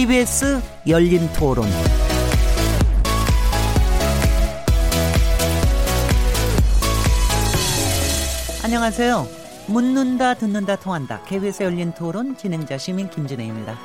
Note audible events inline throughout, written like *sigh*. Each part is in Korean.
KBS 열린 토론. 안녕하세요. 묻는다, 듣는다, 통한다. KBS 열린 토론 진행자 시민 김진혜입니다.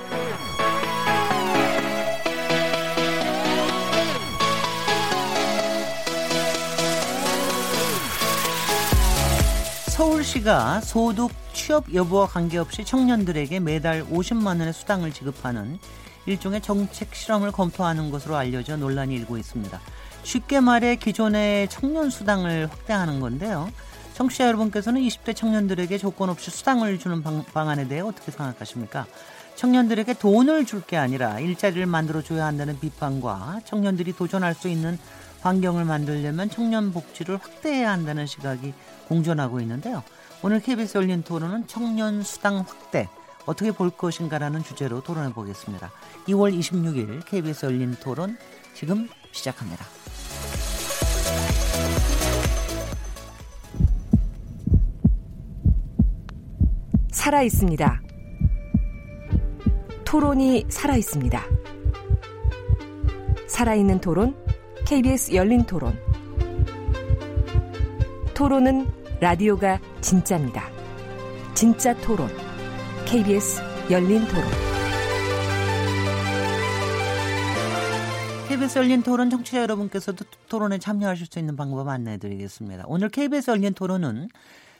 서울시가 소득 취업 여부와 관계없이 청년들에게 매달 50만 원의 수당을 지급하는 일종의 정책 실험을 검토하는 것으로 알려져 논란이 일고 있습니다. 쉽게 말해 기존의 청년 수당을 확대하는 건데요. 청취자 여러분께서는 20대 청년들에게 조건 없이 수당을 주는 방, 방안에 대해 어떻게 생각하십니까? 청년들에게 돈을 줄 게 아니라 일자리를 만들어 줘야 한다는 비판과 청년들이 도전할 수 있는 환경을 만들려면 청년 복지를 확대해야 한다는 시각이 공존하고 있는데요. 오늘 KBS 열린 토론은 청년 수당 확대 어떻게 볼 것인가라는 주제로 토론해 보겠습니다. 2월 26일 KBS 열린 토론 지금 시작합니다. 살아 있습니다. 토론이 살아 있습니다. 살아있는 토론, KBS 열린 토론. 토론은 라디오가 진짜입니다. 진짜 토론. KBS 열린 토론. KBS 열린 토론 청취자 여러분께서도 토론에 참여하실 수 있는 방법 안내해 드리겠습니다. 오늘 KBS 열린 토론은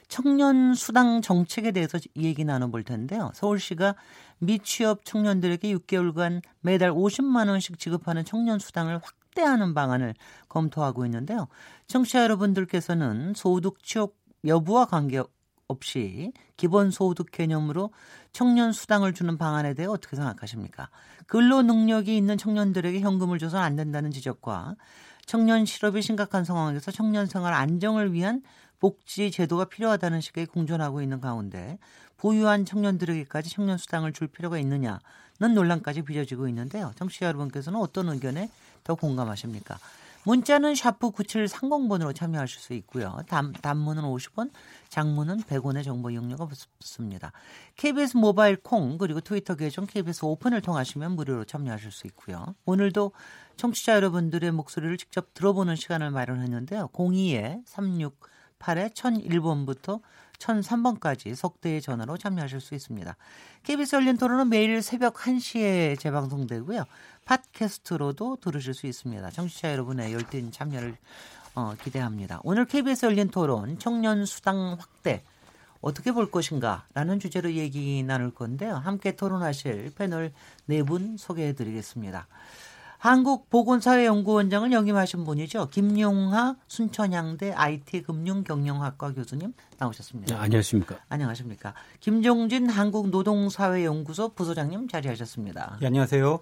청년 수당 정책에 대해서 얘기 나눠볼 텐데요. 서울시가 미취업 청년들에게 6개월간 매달 50만 원씩 지급하는 청년 수당을 확대하는 방안을 검토하고 있는데요. 청취자 여러분들께서는 소득 취업 여부와 관계 없이 기본소득 개념으로 청년 수당을 주는 방안에 대해 어떻게 생각하십니까? 근로 능력이 있는 청년들에게 현금을 줘서 안 된다는 지적과 청년 실업이 심각한 상황에서 청년 생활 안정을 위한 복지 제도가 필요하다는 식의 공존하고 있는 가운데 보유한 청년들에게까지 청년 수당을 줄 필요가 있느냐는 논란까지 빚어지고 있는데요. 청취자 여러분께서는 어떤 의견에 더 공감하십니까? 문자는 샤프 9730번으로 참여하실 수 있고요. 단, 단문은 50원, 장문은 100원의 정보 이용료가 붙습니다. KBS 모바일 콩 그리고 트위터 계정 KBS 오픈을 통하시면 무료로 참여하실 수 있고요. 오늘도 청취자 여러분들의 목소리를 직접 들어보는 시간을 마련했는데요. 02에 368에 1001번부터 1003번까지 석대의 전화로 참여하실 수 있습니다. KBS 열린 토론은 매일 새벽 1시에 재방송되고요. 팟캐스트로도 들으실 수 있습니다. 청취자 여러분의 열띤 참여를 어, 기대합니다. 오늘 KBS 열린 토론 청년 수당 확대 어떻게 볼 것인가 라는 주제로 얘기 나눌 건데요. 함께 토론하실 패널 네 분 소개해 드리겠습니다. 한국보건사회연구원장을 역임하신 분이죠. 김용하 순천향대 IT금융경영학과 교수님 나오셨습니다. 네, 안녕하십니까. 안녕하십니까. 김종진 한국노동사회연구소 부소장님 자리하셨습니다. 네, 안녕하세요.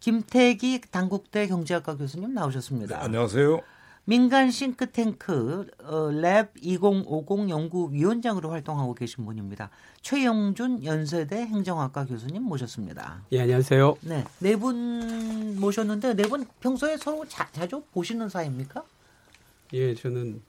김태기 당국대 경제학과 교수님 나오셨습니다. 네, 안녕하세요. 민간 싱크탱크 어, 랩2050 연구위원장으로 활동하고 계신 분입니다. 최영준 연세대 행정학과 교수님 모셨습니다. 예, 안녕하세요. 네, 네 분 모셨는데 네 분 평소에 서로 자, 자주 보시는 사이입니까? 예, 저는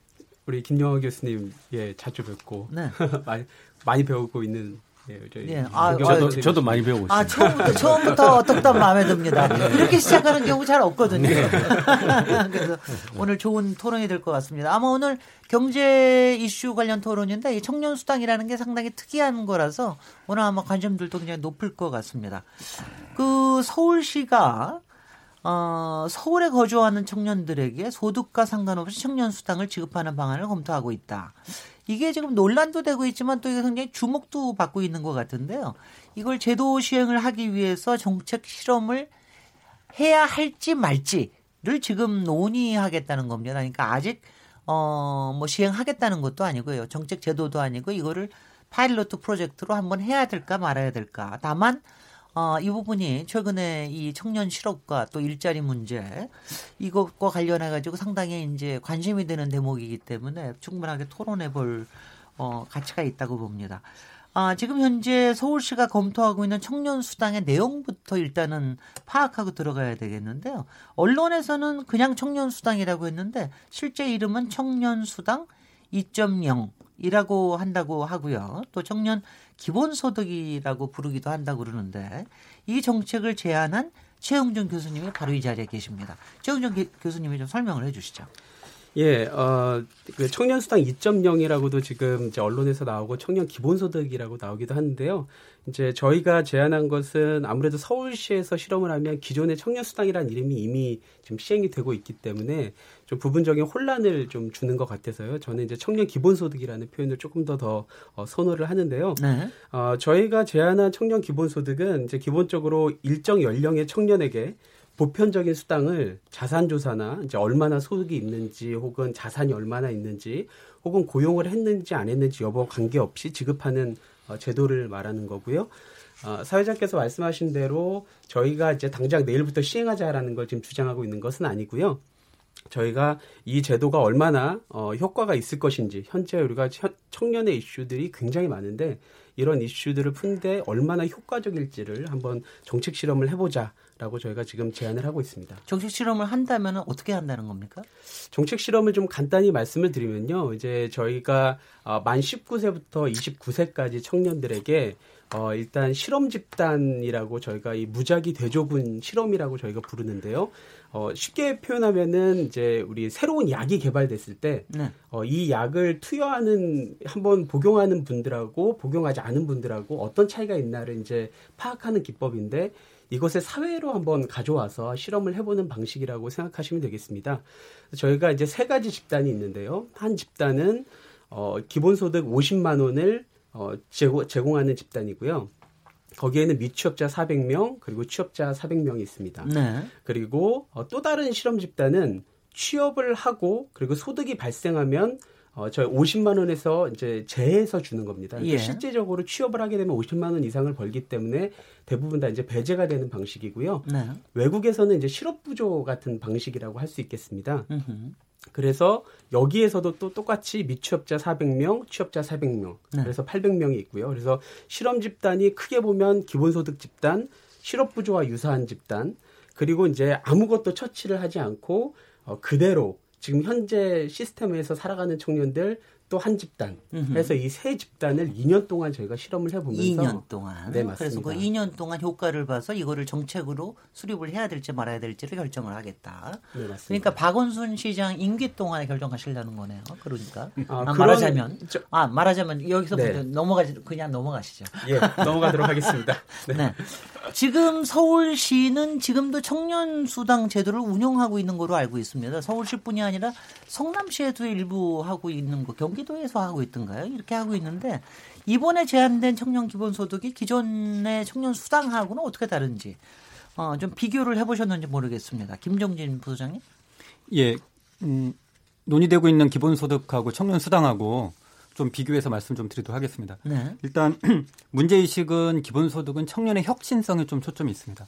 우리 김영하 교수님 예 자주 뵙고 네. *laughs* 많이 많이 배우고 있는 예, 저희 예. 아, 저도, 아, 저도 많이 배우고 있습니다. 아, 처음부터, 처음부터 어떻든 마음에 듭니다. 이렇게 시작하는 경우 잘 없거든요. *laughs* 그래서 오늘 좋은 토론이 될 것 같습니다. 아마 오늘 경제 이슈 관련 토론인데 이 청년 수당이라는 게 상당히 특이한 거라서 오늘 아마 관심들도 굉장히 높을 것 같습니다. 그 서울시가 어, 서울에 거주하는 청년들에게 소득과 상관없이 청년 수당을 지급하는 방안을 검토하고 있다. 이게 지금 논란도 되고 있지만 또 이게 굉장히 주목도 받고 있는 것 같은데요. 이걸 제도 시행을 하기 위해서 정책 실험을 해야 할지 말지를 지금 논의하겠다는 겁니다. 그러니까 아직 어 뭐 시행하겠다는 것도 아니고요. 정책 제도도 아니고 이거를 파일로트 프로젝트로 한번 해야 될까 말아야 될까. 다만 어, 이 부분이 최근에 이 청년 실업과 또 일자리 문제 이것과 관련해 가지고 상당히 이제 관심이 되는 대목이기 때문에 충분하게 토론해 볼 어, 가치가 있다고 봅니다. 아, 지금 현재 서울시가 검토하고 있는 청년 수당의 내용부터 일단은 파악하고 들어가야 되겠는데요. 언론에서는 그냥 청년 수당이라고 했는데 실제 이름은 청년 수당 2.0이라고 한다고 하고요. 또 청년 기본소득이라고 부르기도 한다고 그러는데 이 정책을 제안한 최영준 교수님이 바로 이 자리에 계십니다. 최영준 교수님이 좀 설명을 해 주시죠. 예, 어, 그 청년 수당 2.0이라고도 지금 이제 언론에서 나오고 청년 기본소득이라고 나오기도 하는데요. 이제 저희가 제안한 것은 아무래도 서울시에서 실험을 하면 기존의 청년 수당이라는 이름이 이미 지금 시행이 되고 있기 때문에 좀 부분적인 혼란을 좀 주는 것 같아서요. 저는 이제 청년 기본소득이라는 표현을 조금 더더 어, 선호를 하는데요. 네. 어, 저희가 제안한 청년 기본소득은 이제 기본적으로 일정 연령의 청년에게 보편적인 수당을 자산조사나 이제 얼마나 소득이 있는지 혹은 자산이 얼마나 있는지 혹은 고용을 했는지 안 했는지 여부 관계없이 지급하는 어, 제도를 말하는 거고요. 어, 사회자께서 말씀하신 대로 저희가 이제 당장 내일부터 시행하자라는 걸 지금 주장하고 있는 것은 아니고요. 저희가 이 제도가 얼마나 어, 효과가 있을 것인지 현재 우리가 청년의 이슈들이 굉장히 많은데 이런 이슈들을 푼데 얼마나 효과적일지를 한번 정책 실험을 해보자. 라고 저희가 지금 제안을 하고 있습니다. 정책 실험을 한다면 어떻게 한다는 겁니까? 정책 실험을 좀 간단히 말씀을 드리면요. 이제 저희가 어, 만 19세부터 29세까지 청년들에게 어, 일단 실험 집단이라고 저희가 이 무작위 대조군 실험이라고 저희가 부르는데요. 어, 쉽게 표현하면은 이제 우리 새로운 약이 개발됐을 때, 네. 어, 이 약을 투여하는, 한번 복용하는 분들하고 복용하지 않은 분들하고 어떤 차이가 있나를 이제 파악하는 기법인데, 이것을 사회로 한번 가져와서 실험을 해보는 방식이라고 생각하시면 되겠습니다. 저희가 이제 세 가지 집단이 있는데요. 한 집단은 어, 기본소득 50만 원을 어, 제공, 제공하는 집단이고요. 거기에는 미취업자 400명 그리고 취업자 400명이 있습니다. 네. 그리고 어, 또 다른 실험 집단은 취업을 하고 그리고 소득이 발생하면 어, 저희 50만 원에서 이제 재해서 주는 겁니다. 그러니까 예. 실제적으로 취업을 하게 되면 50만 원 이상을 벌기 때문에 대부분 다 이제 배제가 되는 방식이고요. 네. 외국에서는 이제 실업 부조 같은 방식이라고 할 수 있겠습니다. 으흠. 그래서 여기에서도 또 똑같이 미취업자 400명, 취업자 400명, 네. 그래서 800명이 있고요. 그래서 실험 집단이 크게 보면 기본소득 집단, 실업 부조와 유사한 집단, 그리고 이제 아무것도 처치를 하지 않고 어, 그대로 지금 현재 시스템에서 살아가는 청년들 또 한 집단 해서 이 세 집단을 2년 동안 저희가 실험을 해보면서 2년 동안 네, 맞습니다. 그래서 그 2년 동안 효과를 봐서 이거를 정책으로 수립을 해야 될지 말아야 될지를 결정을 하겠다. 네, 맞습니다. 그러니까 박원순 시장 임기 동안에 결정하시려는 거네요. 그러니까 아, 아, 말하자면 저, 아 말하자면 여기서 네. 넘어가지 그냥 넘어가시죠. 예, 넘어가도록 하겠습니다. 네. 네. 지금 서울시는 지금도 청년 수당 제도를 운영하고 있는 거로 알고 있습니다. 서울시뿐이 아니라 성남시에도 일부 하고 있는 거, 경기 도에서 하고 있던가요? 이렇게 하고 있는데 이번에 제한된 청년 기본소득이 기존의 청년 수당하고는 어떻게 다른지 어, 좀 비교를 해보셨는지 모르겠습니다. 김정진 부소장님. 예, 음, 논의되고 있는 기본소득하고 청년 수당하고 좀 비교해서 말씀 좀 드리도록 하겠습니다. 네. 일단 *clears throat* 문제의식은 기본소득은 청년의 혁신성에 좀 초점이 있습니다.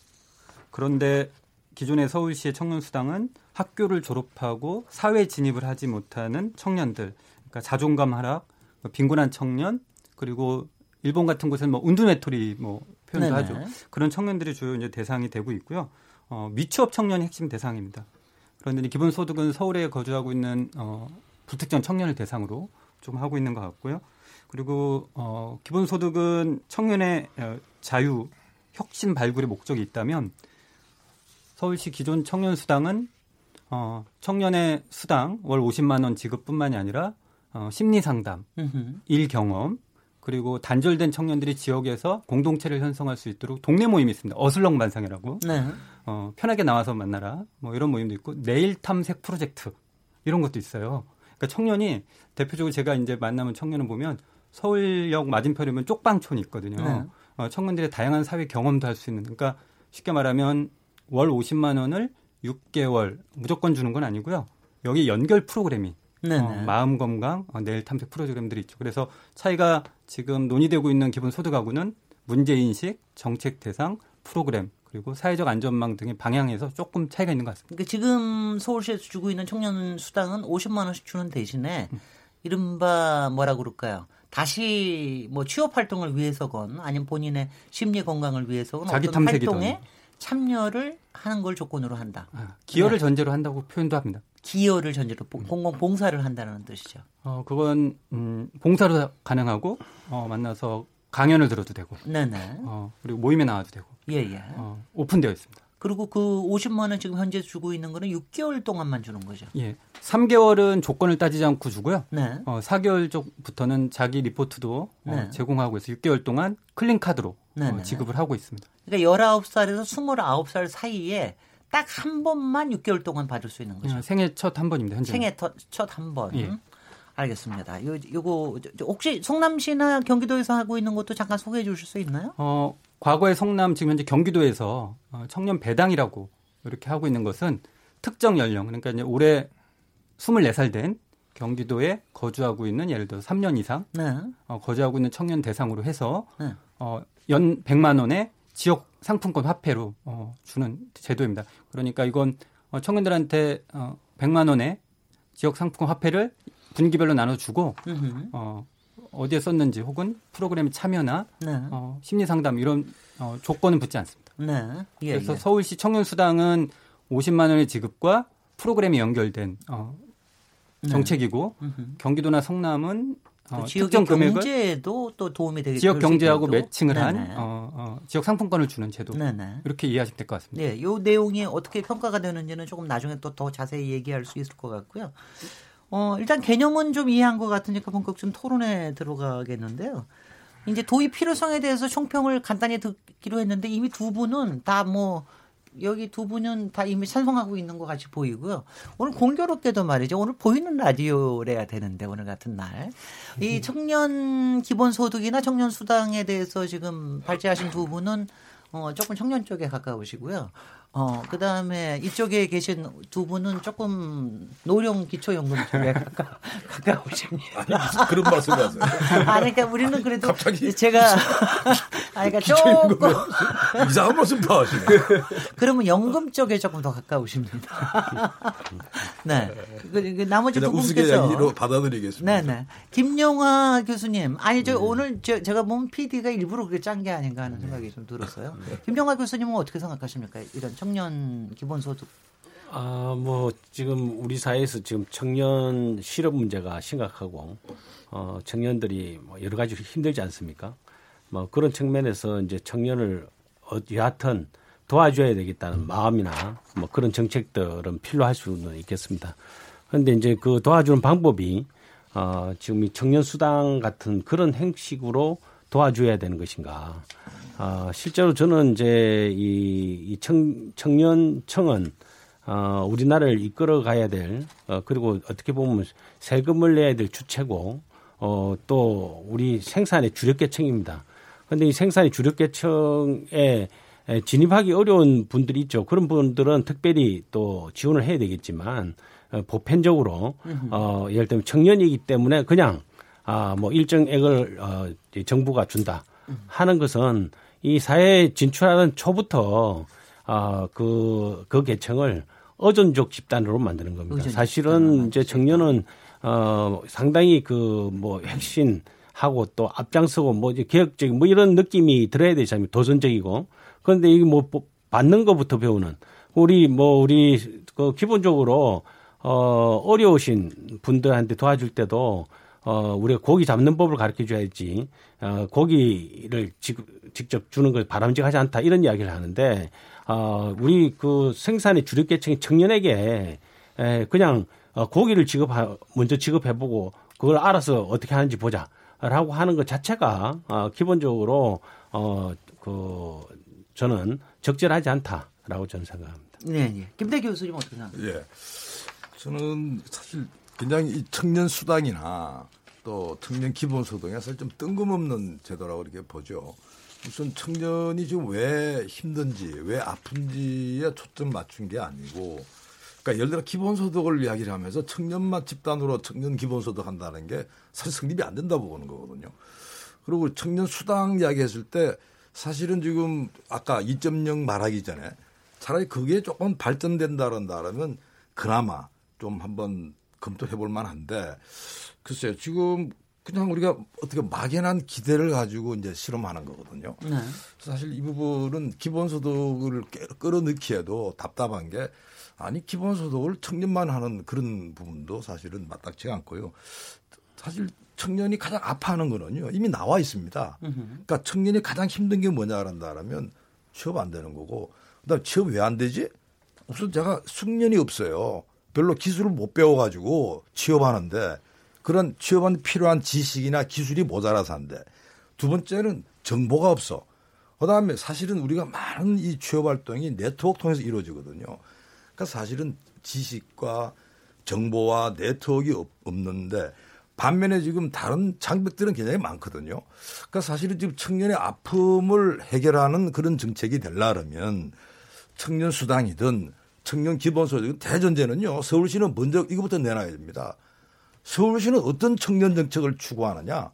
그런데 기존의 서울시의 청년수당은 학교를 졸업하고 사회 진입을 하지 못하는 청년들, 그러니까 자존감 하락, 뭐 빈곤한 청년, 그리고 일본 같은 곳에는 뭐 운두메토리 뭐 표현도 네네. 하죠. 그런 청년들이 주요 이제 대상이 되고 있고요. 어, 미취업 청년이 핵심 대상입니다. 그런데 기본 소득은 서울에 거주하고 있는 어, 불특정 청년을 대상으로 좀 하고 있는 것 같고요. 그리고 어, 기본 소득은 청년의 어, 자유, 혁신 발굴의 목적이 있다면 서울시 기존 청년 수당은 어, 청년의 수당 월 50만 원 지급뿐만이 아니라 어, 심리 상담, 일 경험, 그리고 단절된 청년들이 지역에서 공동체를 형성할 수 있도록 동네 모임이 있습니다. 어슬렁반상이라고. 네. 어, 편하게 나와서 만나라. 뭐 이런 모임도 있고 내일 탐색 프로젝트 이런 것도 있어요. 그러니까 청년이 대표적으로 제가 이제 만나면 청년을 보면 서울역 맞은편이면 쪽방촌이 있거든요. 네. 어, 청년들의 다양한 사회 경험도 할 수 있는. 그러니까 쉽게 말하면 월 50만 원을 6개월 무조건 주는 건 아니고요. 여기 연결 프로그램이 어, 마음 건강, 어, 내일 탐색 프로그램들이 있죠. 그래서 차이가 지금 논의되고 있는 기본 소득하고는 문제 인식, 정책 대상, 프로그램 그리고 사회적 안전망 등의 방향에서 조금 차이가 있는 것 같습니다. 그러니까 지금 서울시에서 주고 있는 청년 수당은 50만 원씩 주는 대신에 이른바 뭐라 그럴까요? 다시 뭐 취업 활동을 위해서건 아니면 본인의 심리 건강을 위해서건 자기 어떤 활동에 참여를 하는 걸 조건으로 한다. 아, 기여를 네. 전제로 한다고 표현도 합니다. 기여를 전제로 공공 봉사를 한다는 뜻이죠. 어, 그건 음, 봉사로 가능하고 어, 만나서 강연을 들어도 되고. 네네. 어, 그리고 모임에 나와도 되고. 예, 예. 어, 오픈되어 있습니다. 그리고 그 50만 원 지금 현재 주고 있는 거는 6개월 동안만 주는 거죠. 예. 3개월은 조건을 따지지 않고 주고요. 네. 어, 4개월 쪽부터는 자기 리포트도 어, 네. 어, 제공하고 있어 6개월 동안 클린 카드로 어, 지급을 하고 있습니다. 그러니까 19살에서 29살 사이에 딱 한 번만 6개월 동안 받을 수 있는 거죠. 어, 생애 첫 한 번입니다. 현재. 생애 첫 한 번. 예. 알겠습니다. 요, 요거 혹시 성남시나 경기도에서 하고 있는 것도 잠깐 소개해 주실 수 있나요? 어, 과거에 성남 지금 현재 경기도에서 어, 청년 배당이라고 이렇게 하고 있는 것은 특정 연령 그러니까 이제 올해 24살 된 경기도에 거주하고 있는 예를 들어 3년 이상 네. 어, 거주하고 있는 청년 대상으로 해서 네. 어, 연 100만 원의 지역 상품권 화폐로 어, 주는 제도입니다. 그러니까 이건 어, 청년들한테 어, 100만 원의 지역 상품권 화폐를 분기별로 나눠주고 어, 어디에 썼는지 혹은 프로그램에 참여나 네. 어, 심리 상담 이런 어, 조건은 붙지 않습니다. 네. 예, 그래서 예. 서울시 청년 수당은 50만 원의 지급과 프로그램이 연결된 어, 네. 정책이고 네. 경기도나 성남은 어, 특정 금액을 경제에도 또 도움이 되겠 지역 경제하고 매칭을 네네. 한 어, 어, 지역 상품권을 주는 제도 네네. 이렇게 이해하시면 될 것 같습니다. 네, 이 내용이 어떻게 평가가 되는지는 조금 나중에 또 더 자세히 얘기할 수 있을 것 같고요. 어, 일단 개념은 좀 이해한 것 같으니까 본격적인 토론에 들어가겠는데요. 이제 도입 필요성에 대해서 총평을 간단히 듣기로 했는데 이미 두 분은 다뭐 여기 두 분은 다 이미 찬성하고 있는 것 같이 보이고요. 오늘 공교롭게도 말이죠. 오늘 보이는 라디오래야 되는데 오늘 같은 날. 이 음. 청년 기본소득이나 청년 수당에 대해서 지금 발제하신 두 분은 어, 조금 청년 쪽에 가까우시고요. 어, 그 다음에 이쪽에 계신 두 분은 조금 노령 기초연금 쪽에 가까, 가까우십니다. 아니, 그런 말씀 하세요? 아, 그러니까 우리는 그래도 갑자기 제가, *laughs* 아, 그러니까 조금. 이상한 말씀 다 하시네. *laughs* 그러면 연금 쪽에 조금 더 가까우십니다. *laughs* 네. 그, 그 나머지 두 분께서. 받아들이겠습니다. 네네. 네. 김용화 교수님. 아니, 저 네. 오늘 저, 제가 보면 PD가 일부러 그렇게 짠 게 아닌가 하는 생각이 좀 들었어요. 네. 김용화 교수님은 어떻게 생각하십니까? 이런 청년 기본소득 아, 뭐, 지금 우리 사회에서 지금 청년 실업 문제가 심각하고, 어, 청년들이 뭐 여러 가지로 힘들지 않습니까? 뭐 그런 측면에서 이제 청년을 어, 여하튼 도와줘야 되겠다는 마음이나 뭐 그런 정책들은 필요할 수는 있겠습니다. 그런데 이제 그 도와주는 방법이, 어, 지금 이 청년 수당 같은 그런 행식으로 도와줘야 되는 것인가. 아, 실제로 저는 이제 이, 이 청, 청년청은 어, 우리나라를 이끌어 가야 될, 어, 그리고 어떻게 보면 세금을 내야 될 주체고, 어, 또 우리 생산의 주력계층입니다. 그런데 이 생산의 주력계층에 진입하기 어려운 분들이 있죠. 그런 분들은 특별히 또 지원을 해야 되겠지만, 어, 보편적으로, 어, 예를 들면 청년이기 때문에 그냥, 아, 뭐 일정액을, 어, 정부가 준다 하는 것은 이 사회에 진출하는 초부터 아, 그, 그 계층을 어존족 집단으로 만드는 겁니다. 사실은 이제 청년은 어, 상당히 그 뭐 핵심 하고 또 앞장서고 뭐 이제 개혁적인 뭐 이런 느낌이 들어야 되잖아요. 도전적이고. 그런데 이게 뭐 받는 것부터 배우는 우리 뭐 우리 그 기본적으로 어, 어려우신 분들한테 도와줄 때도 어, 우리가 고기 잡는 법을 가르쳐 줘야지, 어, 고기를 직, 직접 주는 걸 바람직하지 않다 이런 이야기를 하는데, 어, 우리 그 생산의 주력 계층이 청년에게 에, 그냥 어, 고기를 지급, 먼저 지급해보고 그걸 알아서 어떻게 하는지 보자. 라고 하는 것 자체가, 어, 기본적으로, 어, 그, 저는 적절하지 않다라고 저는 생각합니다. 네, 네. 김대 교수님 어떻게 생각하세요? 예. 저는 사실 굉장히 이 청년 수당이나 또 청년 기본소득이 사실 좀 뜬금없는 제도라고 이렇게 보죠. 무슨 청년이 지금 왜 힘든지 왜 아픈지에 초점 맞춘 게 아니고 그러니까 예를 들어 기본소득을 이야기를 하면서 청년만 집단으로 청년 기본소득 한다는 게 사실 성립이 안 된다고 보는 거거든요. 그리고 청년 수당 이야기했을 때 사실은 지금 아까 2.0 말하기 전에 차라리 그게 조금 발전된다는다라면 그나마 좀 한번 검토해 볼 만한데 글쎄요 지금 그냥 우리가 어떻게 막연한 기대를 가지고 이제 실험하는 거거든요. 네. 사실 이 부분은 기본소득을 끌어넣기에도 답답한 게 아니 기본소득을 청년만 하는 그런 부분도 사실은 마땅치 않고요. 사실 청년이 가장 아파하는 거는요 이미 나와 있습니다. 그러니까 청년이 가장 힘든 게 뭐냐란다면 취업 안 되는 거고 그다음 취업 왜 안 되지? 우선 제가 숙련이 없어요. 별로 기술을 못 배워가지고 취업하는데 그런 취업은 필요한 지식이나 기술이 모자라서 한데 두 번째는 정보가 없어. 그 다음에 사실은 우리가 많은 이 취업 활동이 네트워크 통해서 이루어지거든요. 그러니까 사실은 지식과 정보와 네트워크가 없는데 반면에 지금 다른 장벽들은 굉장히 많거든요. 그러니까 사실은 지금 청년의 아픔을 해결하는 그런 정책이 되려면 청년 수당이든 청년 기본소득 대전제는요. 서울시는 먼저 이거부터 내놔야 됩니다. 서울시는 어떤 청년 정책을 추구하느냐.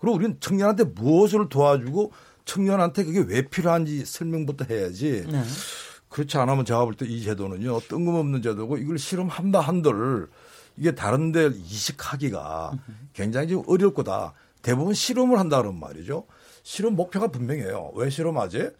그리고 우리는 청년한테 무엇을 도와주고 청년한테 그게 왜 필요한지 설명부터 해야지. 네. 그렇지 않으면 제가 볼 때 이 제도는요. 뜬금없는 제도고 이걸 실험한다 한들 이게 다른 데 이식하기가 굉장히 좀 어려울 거다. 대부분 실험을 한다 그런 말이죠. 실험 목표가 분명해요. 왜 실험하지?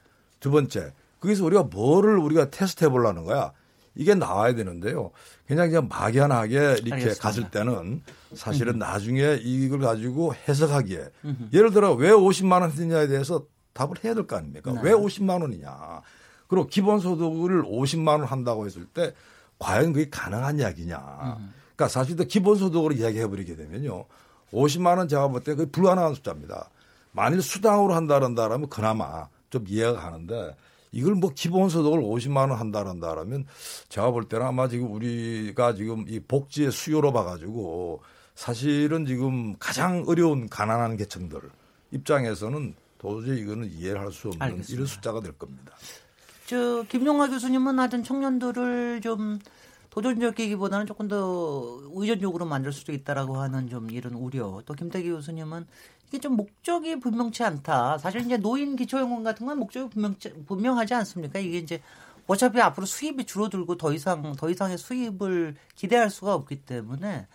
두 번째, 거기서 우리가 뭐를 우리가 테스트 해보려는 거야. 이게 나와야 되는데요. 그냥 그냥 막연하게 이렇게 알겠습니다. 갔을 때는 사실은 음. 나중에 이걸 가지고 해석하기에 음흠. 예를 들어 왜 50만 원 했느냐에 대해서 답을 해야 될 거 아닙니까? 네. 왜 50만 원이냐. 그리고 기본소득을 50만 원 한다고 했을 때 과연 그게 가능한 이야기냐. 음. 그러니까 사실 또 기본소득으로 이야기해 버리게 되면요. 50만 원 제가 볼 때 그게 불가능한 숫자입니다. 만일 수당으로 한다는다라면 그나마 좀 이해가 가는데 이걸 뭐 기본소득을 50만 원 한다는다라면 제가 볼 때는 아마 지금 우리가 지금 이 복지의 수요로 봐가지고 사실은 지금 가장 어려운 가난한 계층들 입장에서는 도저히 이거는 이해를 할 수 없는 알겠습니다. 이런 숫자가 될 겁니다. 저 김용화 교수님은 하여튼 청년들을 좀 도전적이기보다는 조금 더 의존적으로 만들 수도 있다라고 하는 좀 이런 우려. 또 김태기 교수님은 이게 좀 목적이 분명치 않다. 사실 이제 노인 기초연금 같은 건 목적이 분명 분명하지 않습니까? 이게 이제 어차피 앞으로 수입이 줄어들고 더 이상 더 이상의 수입을 기대할 수가 없기 때문에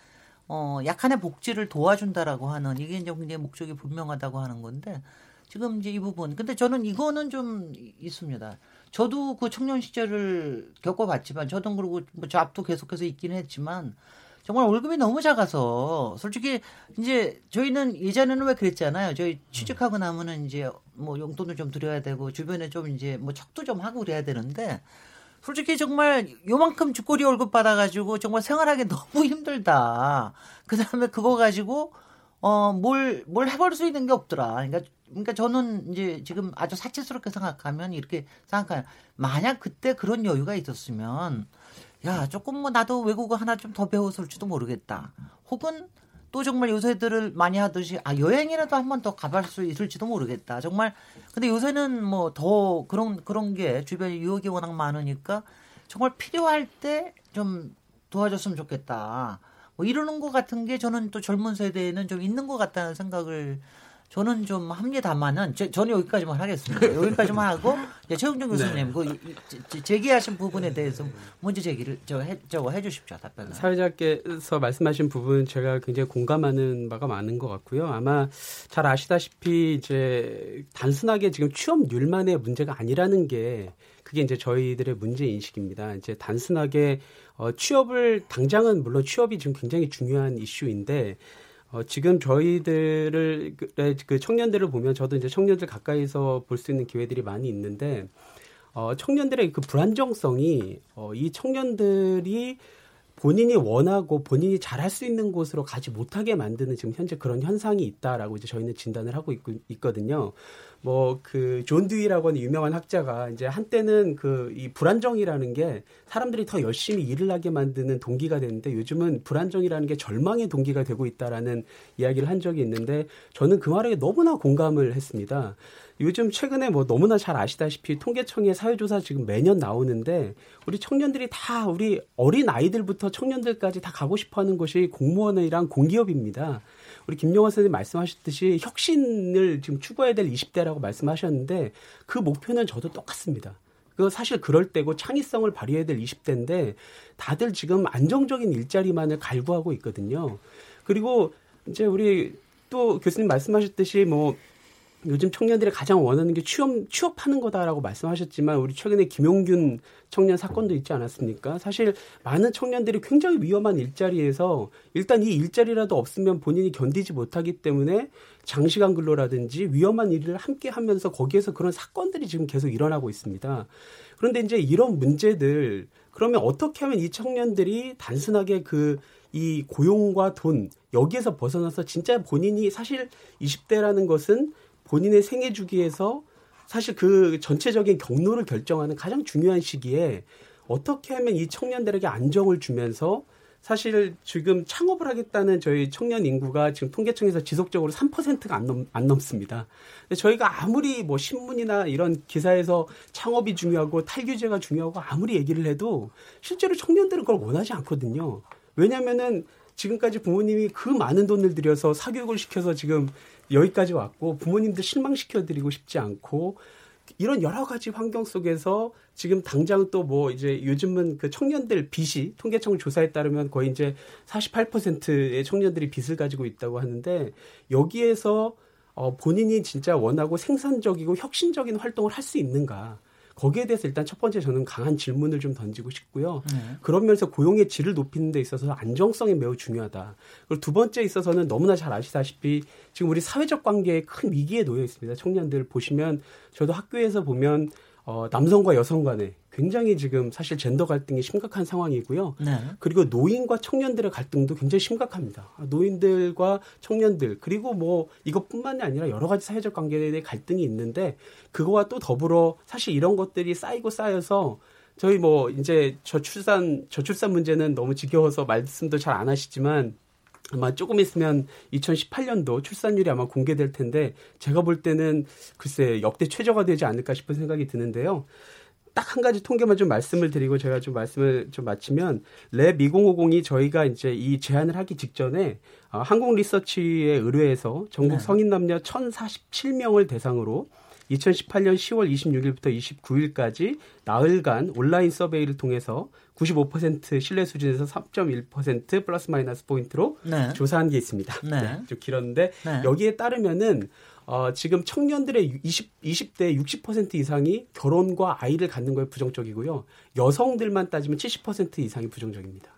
어 약한의 복지를 도와준다라고 하는 이게 이제 굉장히 목적이 분명하다고 하는 건데 지금 이제 이 부분 근데 저는 이거는 좀 있습니다. 저도 그 청년 시절을 겪어봤지만 저도 그러고 뭐 잡도 계속해서 있긴 했지만 정말 월급이 너무 작아서 솔직히 이제 저희는 예전에는 왜 그랬잖아요. 저희 취직하고 나면은 이제 뭐 용돈을 좀 드려야 되고 주변에 좀 이제 뭐 척도 좀 하고 그래야 되는데 솔직히 정말 요만큼 주거리 월급 받아가지고 정말 생활하기 *laughs* 너무 힘들다. 그 다음에 그거 가지고 어 뭘뭘 뭘 해볼 수 있는 게 없더라. 그러니까 그러니까 저는 이제 지금 아주 사치스럽게 생각하면 이렇게 생각해요. 만약 그때 그런 여유가 있었으면 야 조금 뭐 나도 외국어 하나 좀 더 배웠을지도 모르겠다. 혹은 또 정말 요새들을 많이 하듯이 아 여행이라도 한 번 더 가볼 수 있을지도 모르겠다. 정말 근데 요새는 뭐 더 그런 그런 게 주변에 유혹이 워낙 많으니까 정말 필요할 때 좀 도와줬으면 좋겠다. 뭐 이러는 것 같은 게 저는 또 젊은 세대에는 좀 있는 것 같다는 생각을 저는 좀 합니다만은 저, 는 여기까지만 하겠습니다. *laughs* 여기까지만 하고 최영준 교수님 네. 그 제기하신 부분에 대해서 문제 제기를 저 해, 저거 해주십시오 답변을. 사회자께서 말씀하신 부분 제가 굉장히 공감하는 바가 많은 것 같고요. 아마 잘 아시다시피 이제 단순하게 지금 취업률만의 문제가 아니라는 게 그게 이제 저희들의 문제 인식입니다. 이제 단순하게 어, 취업을 당장은 물론 취업이 지금 굉장히 중요한 이슈인데 어, 지금 저희들을 그, 그 청년들을 보면 저도 이제 청년들 가까이서 볼 수 있는 기회들이 많이 있는데 어, 청년들의 그 불안정성이 어, 이 청년들이 본인이 원하고 본인이 잘할 수 있는 곳으로 가지 못하게 만드는 지금 현재 그런 현상이 있다라고 이제 저희는 진단을 하고 있, 있거든요. 뭐 그존 듀이라고 하는 유명한 학자가 이제 한때는 그 이 불안정이라는 게 사람들이 더 열심히 일을 하게 만드는 동기가 되는데 요즘은 불안정이라는 게 절망의 동기가 되고 있다라는 이야기를 한 적이 있는데 저는 그 말에 너무나 공감을 했습니다. 요즘 최근에 뭐 너무나 잘 아시다시피 통계청의 사회조사 지금 매년 나오는데 우리 청년들이 다 우리 어린 아이들부터 청년들까지 다 가고 싶어 하는 곳이 공무원이랑 공기업입니다. 우리 김영환 선생님 말씀하셨듯이 혁신을 지금 추구해야 될 20대라고 말씀하셨는데 그 목표는 저도 똑같습니다. 그 사실 그럴 때고 창의성을 발휘해야 될 20대인데 다들 지금 안정적인 일자리만을 갈구하고 있거든요. 그리고 이제 우리 또 교수님 말씀하셨듯이 뭐 요즘 청년들이 가장 원하는 게 취업 취업하는 거다라고 말씀하셨지만 우리 최근에 김용균 청년 사건도 있지 않았습니까? 사실 많은 청년들이 굉장히 위험한 일자리에서 일단 이 일자리라도 없으면 본인이 견디지 못하기 때문에 장시간 근로라든지 위험한 일을 함께 하면서 거기에서 그런 사건들이 지금 계속 일어나고 있습니다. 그런데 이제 이런 문제들 그러면 어떻게 하면 이 청년들이 단순하게 그 이 고용과 돈 여기에서 벗어나서 진짜 본인이 사실 20대라는 것은 본인의 생애 주기에서 사실 그 전체적인 경로를 결정하는 가장 중요한 시기에 어떻게 하면 이 청년들에게 안정을 주면서 사실 지금 창업을 하겠다는 저희 청년 인구가 지금 통계청에서 지속적으로 3%가 안, 넘, 안 넘습니다. 저희가 아무리 뭐 신문이나 이런 기사에서 창업이 중요하고 탈규제가 중요하고 아무리 얘기를 해도 실제로 청년들은 그걸 원하지 않거든요. 왜냐면은 지금까지 부모님이 그 많은 돈을 들여서 사교육을 시켜서 지금 여기까지 왔고 부모님들 실망시켜드리고 싶지 않고 이런 여러 가지 환경 속에서 지금 당장 또 뭐 이제 요즘은 그 청년들 빚이 통계청 조사에 따르면 거의 이제 48%의 청년들이 빚을 가지고 있다고 하는데 여기에서 어 본인이 진짜 원하고 생산적이고 혁신적인 활동을 할 수 있는가? 거기에 대해서 일단 첫 번째 저는 강한 질문을 좀 던지고 싶고요. 네. 그러면서 고용의 질을 높이는 데 있어서 안정성이 매우 중요하다. 그리고 두 번째 있어서는 너무나 잘 아시다시피 지금 우리 사회적 관계에 큰 위기에 놓여 있습니다. 청년들 보시면 저도 학교에서 보면 어, 남성과 여성 간에 굉장히 지금 사실 젠더 갈등이 심각한 상황이고요. 네. 그리고 노인과 청년들의 갈등도 굉장히 심각합니다. 노인들과 청년들 그리고 뭐 이것뿐만이 아니라 여러 가지 사회적 관계에 갈등이 있는데 그거와 또 더불어 사실 이런 것들이 쌓이고 쌓여서 저희 뭐 이제 저출산 저출산 문제는 너무 지겨워서 말씀도 잘 안 하시지만 아마 조금 있으면 2018년도 출산율이 아마 공개될 텐데 제가 볼 때는 글쎄 역대 최저가 되지 않을까 싶은 생각이 드는데요. 딱 한 가지 통계만 좀 말씀을 드리고 제가 좀 말씀을 좀 마치면 랩 2050이 저희가 이제 이 제안을 하기 직전에 어, 한국 리서치에 의뢰해서 전국 네. 성인 남녀 1,047명을 대상으로 2018년 10월 26일부터 29일까지 나흘간 온라인 서베이를 통해서 95% 신뢰 수준에서 3.1% 플러스 마이너스 포인트로 네. 조사한 게 있습니다. 네. 네, 좀 길었는데 네. 여기에 따르면은 어, 지금 청년들의 20, 20대 60% 이상이 결혼과 아이를 갖는 거에 부정적이고요. 여성들만 따지면 70% 이상이 부정적입니다.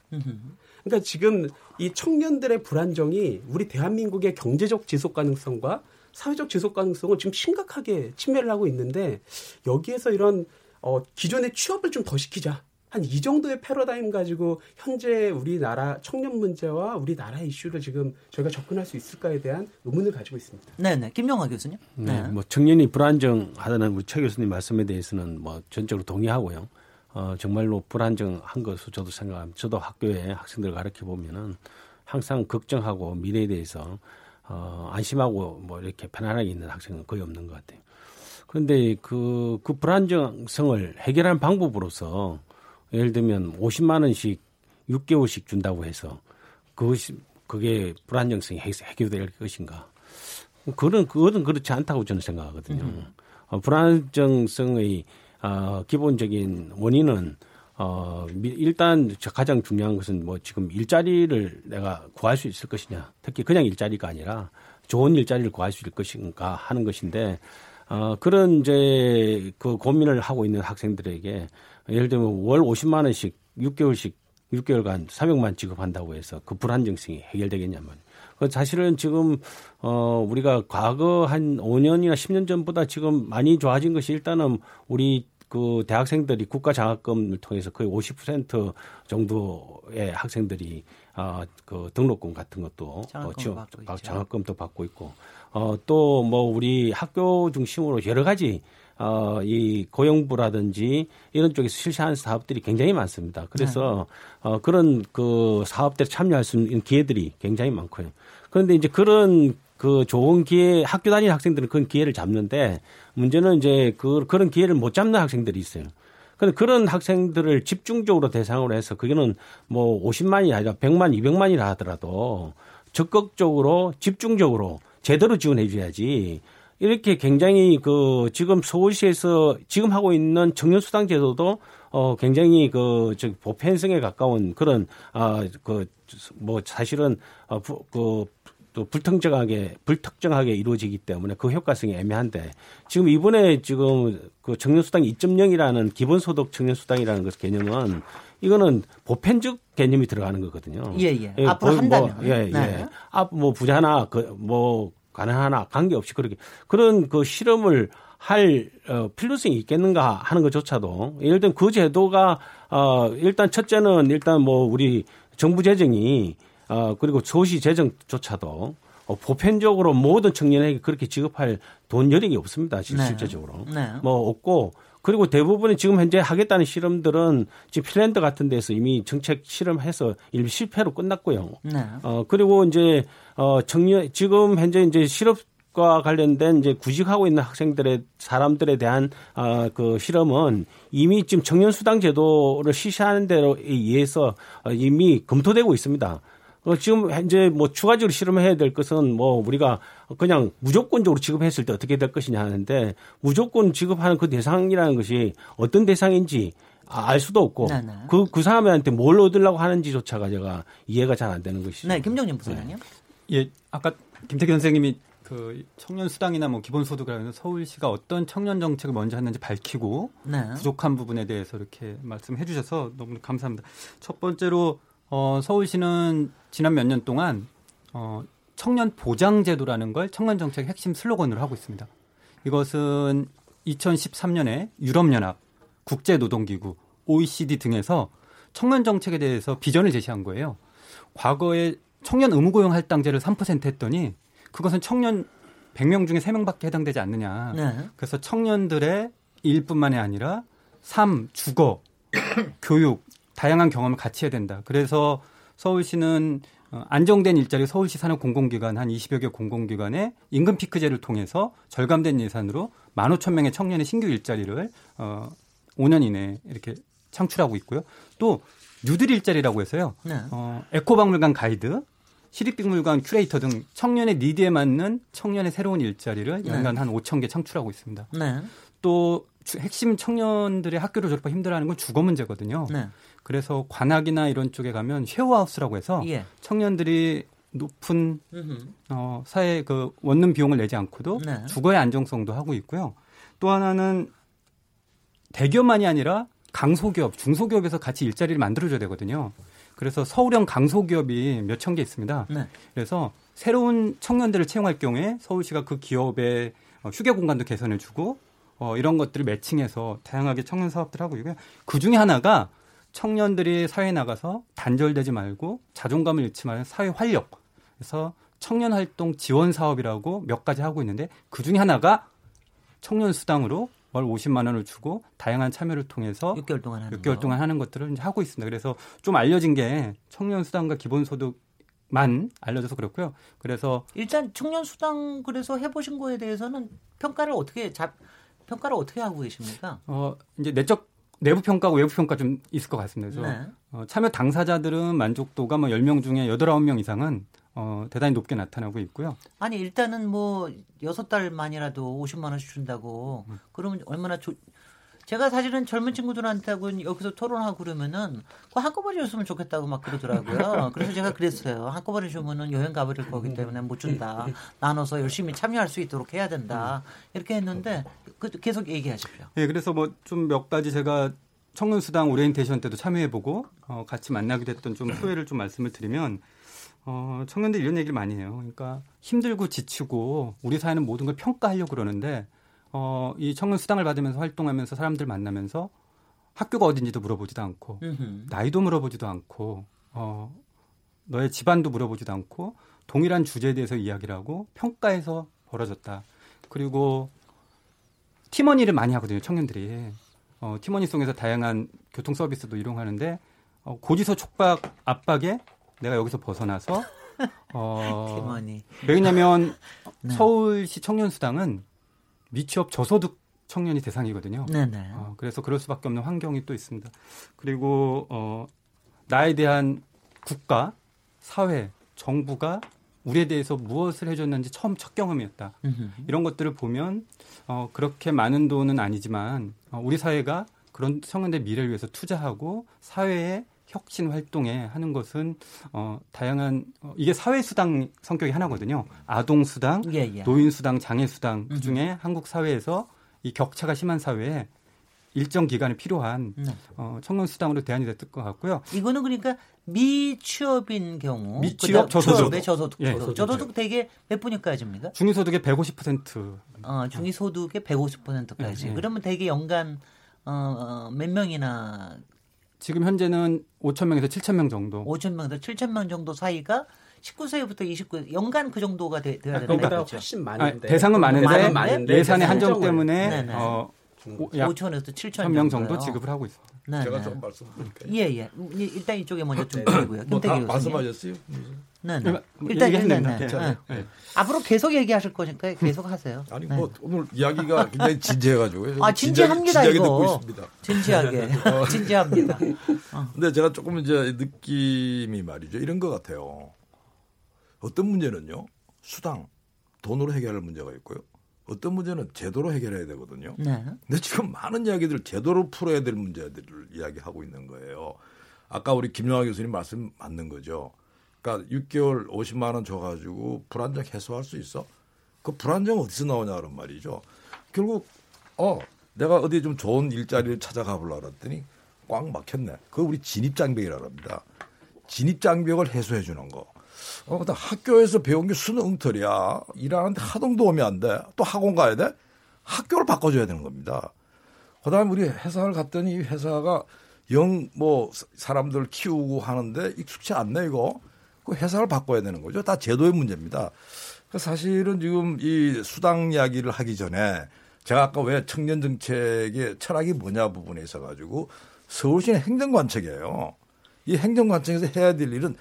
그러니까 지금 이 청년들의 불안정이 우리 대한민국의 경제적 지속 가능성과 사회적 지속 가능성을 지금 심각하게 침해를 하고 있는데 여기에서 이런 어, 기존의 취업을 좀 더 시키자. 한 이 정도의 패러다임 가지고 현재 우리나라 청년 문제와 우리나라 이슈를 지금 저희가 접근할 수 있을까에 대한 의문을 가지고 있습니다. 네네. 김영화 교수님. 네. 네. 뭐 청년이 불안정하다는 우리 최 교수님 말씀에 대해서는 뭐 전적으로 동의하고요. 어, 정말로 불안정한 것으로 저도 생각합니다. 저도 학교에 학생들 가르쳐 보면은 항상 걱정하고 미래에 대해서 어, 안심하고 뭐 이렇게 편안하게 있는 학생은 거의 없는 것 같아요. 그런데 그, 그 불안정성을 해결하는 방법으로서 예를 들면 50만 원씩 6개월씩 준다고 해서 그것이 그게 불안정성이 해결될 것인가? 그런 그것은 그렇지 않다고 저는 생각하거든요. 음. 어, 불안정성의 어, 기본적인 원인은 어, 일단 가장 중요한 것은 뭐 지금 일자리를 내가 구할 수 있을 것이냐. 특히 그냥 일자리가 아니라 좋은 일자리를 구할 수 있을 것인가 하는 것인데, 어, 그런 이제 그 고민을 하고 있는 학생들에게 예를 들면 월 50만 원씩 6개월씩 6개월간 300만 지급한다고 해서 그 불안정성이 해결되겠냐면. 그 사실은 지금 어 우리가 과거 한 5년이나 10년 전보다 지금 많이 좋아진 것이 일단은 우리 그 대학생들이 국가 장학금을 통해서 거의 50% 정도의 학생들이 아그 등록금 같은 것도 장학금 어, 지원, 받고 장학금도 받고 있고 어또 뭐 우리 학교 중심으로 여러 가지 어, 이 고용부라든지 이런 쪽에서 실시하는 사업들이 굉장히 많습니다. 그래서 네. 어, 그런 그 사업들에 참여할 수 있는 기회들이 굉장히 많고요. 그런데 이제 그런 그 좋은 기회 학교 다니는 학생들은 그런 기회를 잡는데 문제는 이제 그 그런 기회를 못 잡는 학생들이 있어요. 근데 그런 학생들을 집중적으로 대상으로 해서 그게는 뭐 50만이 아니라 100만, 200만이라 하더라도 적극적으로 집중적으로 제대로 지원해 줘야지 이렇게 굉장히 그 지금 서울시에서 지금 하고 있는 청년 수당 제도도 어 굉장히 그저 보편성에 가까운 그런 아그 뭐 사실은 어그 또 불특정하게 불특정하게 이루어지기 때문에 그 효과성이 애매한데 지금 이번에 지금 그 청년수당 2.0이라는 기본소득 청년수당이라는 것 개념은 이거는 보편적 개념이 들어가는 거거든요. 예, 예. 예 앞으로 뭐, 한다면. 예, 예. 네. 앞뭐 부자나 그뭐 가난하나 관계없이 그렇게 그런 그 실험을 할 어, 필요성이 있겠는가 하는 것조차도 예를 들면 그 제도가 어 일단 첫째는 일단 뭐 우리 정부 재정이 어 그리고 소시 재정조차도 어, 보편적으로 모든 청년에게 그렇게 지급할 돈 여력이 없습니다. 네. 실제적으로 네. 뭐 없고 그리고 대부분이 지금 현재 하겠다는 실험들은 지금 핀란드 같은 데서 이미 정책 실험해서 일부 실패로 끝났고요. 네. 어 그리고 이제 어 청년 지금 현재 이제 실업 과 관련된 이제 구직하고 있는 학생들의 사람들에 대한 어 그 실험은 이미 지금 청년 수당 제도를 실시하는 대로 의해서 어, 이미 검토되고 있습니다. 어 지금 현재 뭐 추가적으로 실험해야 될 것은 뭐 우리가 그냥 무조건적으로 지급했을 때 어떻게 될 것이냐 하는데 무조건 지급하는 그 대상이라는 것이 어떤 대상인지 알 수도 없고 네, 네. 그, 그 사람한테 뭘 얻으려고 하는지조차가 제가 이해가 잘 안 되는 것이죠. 네, 김정진 부사장님. 네. 예, 아까 김태균 선생님이 그 청년 수당이나 뭐 기본소득이라는 서울시가 어떤 청년 정책을 먼저 했는지 밝히고 네. 부족한 부분에 대해서 이렇게 말씀해 주셔서 너무 감사합니다. 첫 번째로 어 서울시는 지난 몇 년 동안 어 청년 보장 제도라는 걸 청년 정책의 핵심 슬로건으로 하고 있습니다. 이것은 2013년에 유럽연합, 국제노동기구, OECD 등에서 청년 정책에 대해서 비전을 제시한 거예요. 과거에 청년 의무고용 할당제를 3% 했더니 그것은 청년 100명 중에 3명밖에 해당되지 않느냐. 네. 그래서 청년들의 일뿐만이 아니라 삶, 주거, *coughs* 교육, 다양한 경험을 같이 해야 된다. 그래서 서울시는 어, 안정된 일자리 서울시 산업 공공기관 한 20여 개 공공기관에 임금 피크제를 통해서 절감된 예산으로 15,000명의 청년의 신규 일자리를 어 5년 이내에 이렇게 창출하고 있고요. 또 뉴딜 일자리라고 해서요. 네. 어 에코박물관 가이드, 시립박물관 큐레이터 등 청년의 need에 맞는 청년의 새로운 일자리를 네. 연간 한 5천 개 창출하고 있습니다. 네. 또 핵심 청년들의 학교를 졸업하기 힘들어하는 건 주거 문제거든요. 네. 그래서 관악이나 이런 쪽에 가면 쉐어하우스라고 해서 예. 청년들이 높은 어, 사회 그 원룸 비용을 내지 않고도 네. 주거의 안정성도 하고 있고요. 또 하나는 대기업만이 아니라 강소기업, 중소기업에서 같이 일자리를 만들어줘야 되거든요. 그래서 서울형 강소기업이 몇 천 개 있습니다. 네. 그래서 새로운 청년들을 채용할 경우에 서울시가 그 기업의 어, 휴게 공간도 개선해주고 어, 이런 것들을 매칭해서 다양하게 청년 사업들 하고 있고요. 그 중에 하나가 청년들이 사회에 나가서 단절되지 말고 자존감을 잃지 말고 사회 활력. 그래서 청년 활동 지원 사업이라고 몇 가지 하고 있는데 그 중에 하나가 청년 수당으로 월 50만 원을 주고 다양한 참여를 통해서 6개월 동안 하는 6개월 동안 하는 것들을 이제 하고 있습니다. 그래서 좀 알려진 게 청년 수당과 기본 소득 만 알려져서 그렇고요. 그래서 일단 청년 수당 그래서 해보신 거에 대해서는 평가를 어떻게 잡 평가를 어떻게 하고 계십니까? 어 이제 내적 내부 평가고 외부 평가 좀 있을 것 같습니다. 그래서 네. 어, 참여 당사자들은 만족도가 뭐 10명 중에 8, 9명 이상은 어, 대단히 높게 나타나고 있고요. 아니 일단은 뭐 여섯 달 만이라도 50만 원씩 준다고 음. 그러면 얼마나 좋 제가 사실은 젊은 친구들한테하고 여기서 토론하고 그러면은 그 한꺼번에 줬으면 좋겠다고 막 그러더라고요. 그래서 제가 그랬어요. 한꺼번에 주면은 여행 가버릴 거기 때문에 못 준다. 나눠서 열심히 참여할 수 있도록 해야 된다. 이렇게 했는데 그 계속 얘기하십시오. 예, 네, 그래서 뭐 좀 몇 가지 제가 청년수당 오리엔테이션 때도 참여해보고 어, 같이 만나기도 했던 좀 소회를 좀 말씀을 드리면 어, 청년들이 이런 얘기를 많이 해요. 그러니까 힘들고 지치고 우리 사회는 모든 걸 평가하려고 그러는데 어, 이 청년 수당을 받으면서 활동하면서 사람들 만나면서 학교가 어딘지도 물어보지도 않고 으흠. 나이도 물어보지도 않고 어, 너의 집안도 물어보지도 않고 동일한 주제에 대해서 이야기를 하고 평가해서 벌어졌다. 그리고 팀원이를 많이 하거든요, 청년들이. 어, 팀원이송에서 다양한 교통 서비스도 이용하는데 어, 고지서 촉박 압박에 내가 여기서 벗어나서 어 *laughs* 왜냐면 *laughs* 네. 서울시 청년수당은 미취업 저소득 청년이 대상이거든요. 네네. 어, 그래서 그럴 수밖에 없는 환경이 또 있습니다. 그리고 어, 나에 대한 국가, 사회, 정부가 우리에 대해서 무엇을 해줬는지 처음 첫 경험이었다. 음흠. 이런 것들을 보면 어, 그렇게 많은 돈은 아니지만 어, 우리 사회가 그런 청년들 미래를 위해서 투자하고 사회에 혁신 활동에 하는 것은 어 다양한 어, 이게 사회 수당 성격이 하나거든요. 아동 수당, 예, 예. 노인 수당, 장애 수당 그 중에 한국 사회에서 이 격차가 심한 사회에 일정 기간이 필요한 네. 어, 청년 수당으로 대안이 됐을 것 같고요. 이거는 그러니까 미취업인 경우 미취업 저소득 저소득 예. 저소득, 저소득 대개 몇 분위까지입니까? 중위소득의 150%. 어, 중위소득의 150%까지. 예. 그러면 대개 연간 어, 어, 몇 명이나 지금 현재는 5천 명에서 7천 명 정도. 5천 명에서 7천 명 정도 사이가 19세부터 29 연간 그 정도가 돼, 돼야 되는 거죠. 그렇죠. 훨씬 많은데. 아, 대상은 많은데, 많은데 예산의 한정 때문에 네네. 어, 5천에서 7천 명 정도 지급을 하고 있습니다. 네, 제가 네. 좀 말씀드릴게요. 예, 예. 일단 이쪽에 먼저 좀 드리고요. 네. 뭐다 말씀하셨어요? 네, 네. 일단 네, 네, 네. 네. 앞으로 계속 얘기하실 거니까 계속 하세요. 아니 뭐 오늘 이야기가 굉장히 진지해가지고 아 진지합니다 진지하게, 이거. 듣고 있습니다. 진지하게 *laughs* 어. *laughs* 진지합니다. *laughs* 어. 근데 제가 조금 이제 느낌이 말이죠 이런 것 같아요. 어떤 문제는요 수당 돈으로 해결할 문제가 있고요. 어떤 문제는 제도로 해결해야 되거든요. 네. 근데 지금 많은 이야기들 제도로 풀어야 될 문제들을 이야기하고 있는 거예요. 아까 우리 김영하 교수님 말씀 맞는 거죠. 그러니까 6개월 50만 원 줘가지고 불안정 해소할 수 있어? 그 불안정 어디서 나오냐 그런 말이죠. 결국 어 내가 어디 좀 좋은 일자리를 찾아가 보려 그랬더니 꽉 막혔네. 그거 우리 진입장벽이라고 합니다. 진입장벽을 해소해 주는 거. 어, 근데 학교에서 배운 게 수능 엉터리야. 일하는데 하동 도움이 안 돼. 또 학원 가야 돼? 학교를 바꿔줘야 되는 겁니다. 그 다음에 우리 회사를 갔더니 회사가 영 뭐 사람들 키우고 하는데 익숙치 않네, 이거. 그 회사를 바꿔야 되는 거죠. 다 제도의 문제입니다. 그 사실은 지금 이 수당 이야기를 하기 전에 제가 아까 왜 청년 정책의 철학이 뭐냐 부분에 있어 가지고 서울시는 행정관책이에요. 이 행정관책에서 해야 될 일은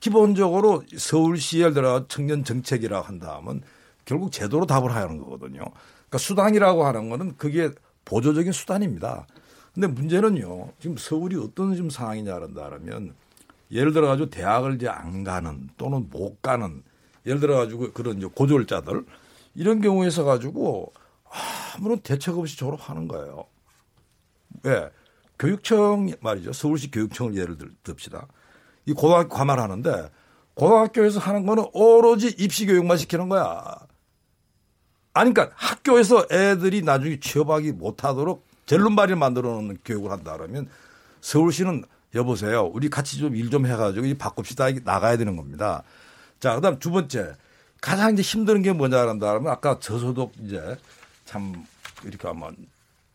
기본적으로 서울시에 들어 청년 정책이라고 한다면 결국 제도로 답을 하는 거거든요. 그러니까 수당이라고 하는 거는 그게 보조적인 수단입니다. 근데 문제는요. 지금 서울이 어떤 지금 상황이냐 그런다면 예를 들어 가지고 대학을 이제 안 가는 또는 못 가는 예를 들어 가지고 그런 이제 고졸자들 이런 경우에 서 가지고 아무런 대책 없이 졸업하는 거예요. 왜? 교육청 말이죠. 서울시 교육청을 예를 듭시다. 이 고등학교 가말하는데 고등학교에서 하는 거는 오로지 입시 교육만 시키는 거야. 아니, 그러니까 학교에서 애들이 나중에 취업하기 못하도록 젤룸바리를 만들어 놓는 교육을 한다 그러면 서울시는 여보세요. 우리 같이 좀 일좀 좀 해가지고 이 바꿉시다. 나가야 되는 겁니다. 자, 그 다음 두 번째. 가장 이제 힘든 게 뭐냐 한다 그러면 아까 저소득 이제 참 이렇게 하면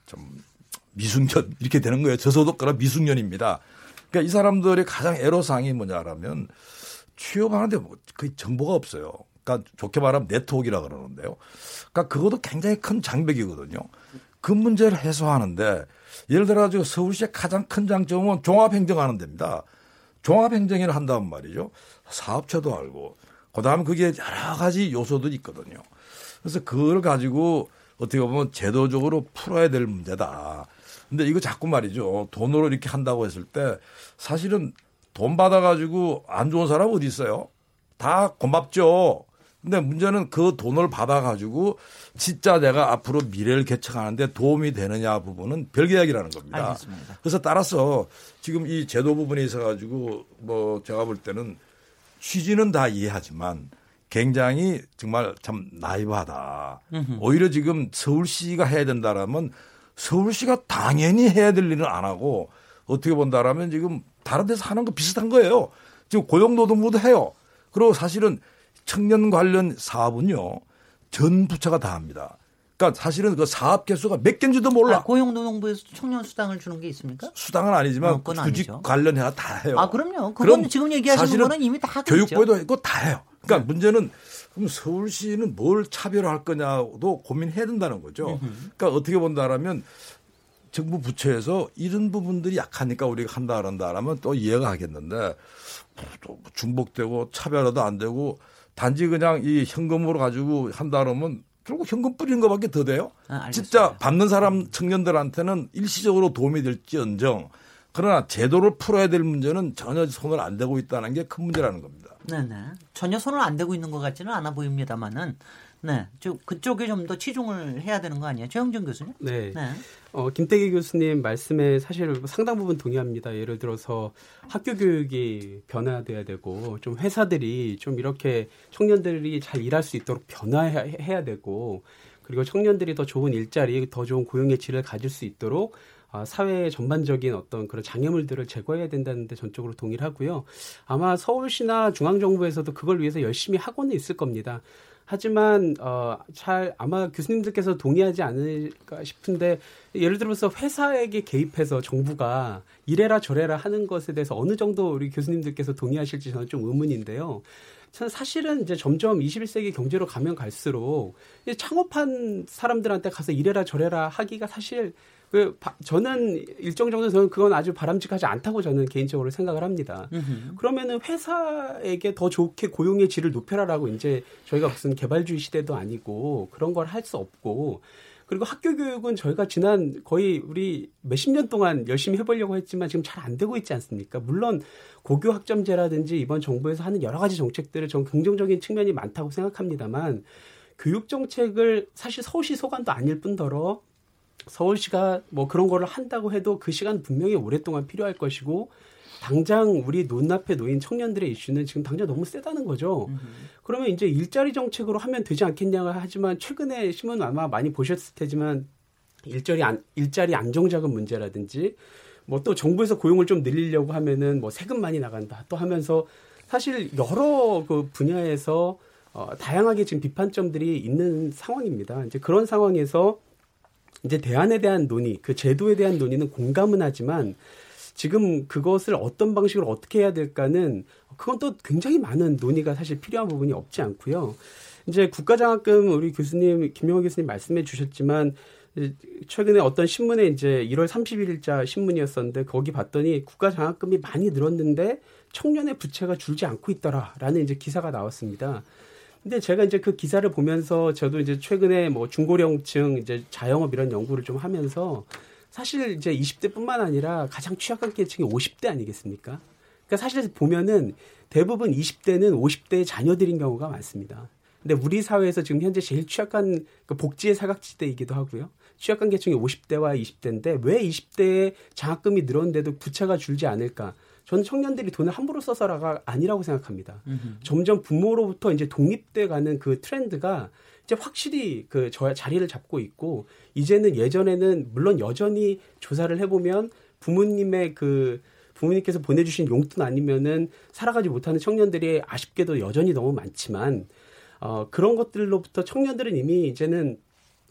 좀 미숙년 이렇게 되는 거예요. 저소득 그런 미숙년입니다. 그러니까 이 사람들의 가장 애로사항이 뭐냐라면 취업하는데 뭐 거의 정보가 없어요. 그러니까 좋게 말하면 네트워크라 그러는데요. 그러니까 그것도 굉장히 큰 장벽이거든요. 그 문제를 해소하는데 예를 들어 가지고 서울시의 가장 큰 장점은 종합행정하는 데입니다. 종합행정을 한다면 말이죠. 사업체도 알고 그다음에 그게 여러 가지 요소들이 있거든요. 그래서 그걸 가지고 어떻게 보면 제도적으로 풀어야 될 문제다. 근데 이거 자꾸 말이죠. 돈으로 이렇게 한다고 했을 때 사실은 돈 받아가지고 안 좋은 사람 어디 있어요? 다 고맙죠. 근데 문제는 그 돈을 받아가지고 진짜 내가 앞으로 미래를 개척하는데 도움이 되느냐 부분은 별개 이야기라는 겁니다. 알겠습니다. 그래서 따라서 지금 이 제도 부분에 있어가지고 뭐 제가 볼 때는 취지는 다 이해하지만 굉장히 정말 참 나이브하다. 오히려 지금 서울시가 해야 된다라면 서울시가 당연히 해야 될 일은 안 하고 어떻게 본다라면 지금 다른 데서 하는 거 비슷한 거예요. 지금 고용노동부도 해요. 그리고 사실은 청년 관련 사업은요. 전 부처가 다 합니다. 그러니까 사실은 그 사업 개수가 몇 개인지도 몰라. 아, 고용노동부에서 청년 수당을 주는 게 있습니까? 수당은 아니지만 어, 구직 관련해가 다 해요. 아 그럼요. 그건 지금 얘기하시는 거는 이미 다 하겠죠. 교육부에도 있고 다 해요. 그러니까 네. 문제는 그럼 서울시는 뭘 차별할 거냐도 고민해야 된다는 거죠. 그러니까 어떻게 본다라면 정부 부처에서 이런 부분들이 약하니까 우리가 한다 그런다라면 또 이해가 하겠는데 또 중복되고 차별화도 안 되고 단지 그냥 이 현금으로 가지고 한다 그러면 결국 현금 뿌리는 것밖에 더 돼요. 아, 진짜 받는 사람 청년들한테는 일시적으로 도움이 될지언정 그러나 제도를 풀어야 될 문제는 전혀 손을 안 대고 있다는 게 큰 문제라는 겁니다. 네네. 전혀 손을 안 대고 있는 것 같지는 않아 보입니다만은 네, 쭉 그쪽에 좀 더 치중을 해야 되는 거 아니에요, 최영준 교수님? 네. 네. 어, 김태기 교수님 말씀에 사실 상당 부분 동의합니다. 예를 들어서 학교 교육이 변화돼야 되고 좀 회사들이 좀 이렇게 청년들이 잘 일할 수 있도록 변화해야 되고 그리고 청년들이 더 좋은 일자리, 더 좋은 고용의 질을 가질 수 있도록 아, 사회의 전반적인 어떤 그런 장애물들을 제거해야 된다는데 전적으로 동의를 하고요. 아마 서울시나 중앙정부에서도 그걸 위해서 열심히 하고는 있을 겁니다. 하지만 어, 잘 아마 교수님들께서 동의하지 않을까 싶은데 예를 들어서 회사에게 개입해서 정부가 이래라 저래라 하는 것에 대해서 어느 정도 우리 교수님들께서 동의하실지 저는 좀 의문인데요. 저는 사실은 이제 점점 21세기 경제로 가면 갈수록 창업한 사람들한테 가서 이래라 저래라 하기가 사실 그 저는 일정 정도 저는 그건 아주 바람직하지 않다고 저는 개인적으로 생각을 합니다. 으흠. 그러면은 회사에게 더 좋게 고용의 질을 높여라라고 이제 저희가 무슨 개발주의 시대도 아니고 그런 걸 할 수 없고 그리고 학교 교육은 저희가 지난 거의 우리 몇십 년 동안 열심히 해보려고 했지만 지금 잘 안 되고 있지 않습니까? 물론 고교 학점제라든지 이번 정부에서 하는 여러 가지 정책들을 전 긍정적인 측면이 많다고 생각합니다만 교육 정책을 사실 서울시 소관도 아닐 뿐더러 서울시가 뭐 그런 거를 한다고 해도 그 시간 분명히 오랫동안 필요할 것이고 당장 우리 눈앞에 놓인 청년들의 이슈는 지금 당장 너무 세다는 거죠. 음흠. 그러면 이제 일자리 정책으로 하면 되지 않겠냐고 하지만 최근에 신문 아마 많이 보셨을 테지만 일자리 안, 일자리 안정자금 문제라든지 뭐 또 정부에서 고용을 좀 늘리려고 하면은 뭐 세금 많이 나간다 또 하면서 사실 여러 그 분야에서 어, 다양하게 지금 비판점들이 있는 상황입니다. 이제 그런 상황에서 이제 대안에 대한 논의, 그 제도에 대한 논의는 공감은 하지만 지금 그것을 어떤 방식으로 어떻게 해야 될까는 그건 또 굉장히 많은 논의가 사실 필요한 부분이 없지 않고요. 이제 국가장학금 우리 교수님 김영호 교수님 말씀해 주셨지만 최근에 어떤 신문에 이제 1월 31일자 신문이었었는데 거기 봤더니 국가장학금이 많이 늘었는데 청년의 부채가 줄지 않고 있더라라는 이제 기사가 나왔습니다. 근데 제가 이제 그 기사를 보면서 저도 이제 최근에 뭐 중고령층 이제 자영업 이런 연구를 좀 하면서 사실 이제 20대뿐만 아니라 가장 취약한 계층이 50대 아니겠습니까? 그러니까 사실 보면은 대부분 20대는 50대의 자녀들인 경우가 많습니다. 근데 우리 사회에서 지금 현재 제일 취약한 그 복지의 사각지대이기도 하고요. 취약한 계층이 50대와 20대인데 왜 20대에 장학금이 늘었는데도 부채가 줄지 않을까? 저는 청년들이 돈을 함부로 써서라가 아니라고 생각합니다. 음흠. 점점 부모로부터 이제 독립돼 가는 그 트렌드가 이제 확실히 그 저, 자리를 잡고 있고 이제는 예전에는 물론 여전히 조사를 해보면 부모님의 그 부모님께서 보내주신 용돈 아니면은 살아가지 못하는 청년들이 아쉽게도 여전히 너무 많지만 어, 그런 것들로부터 청년들은 이미 이제는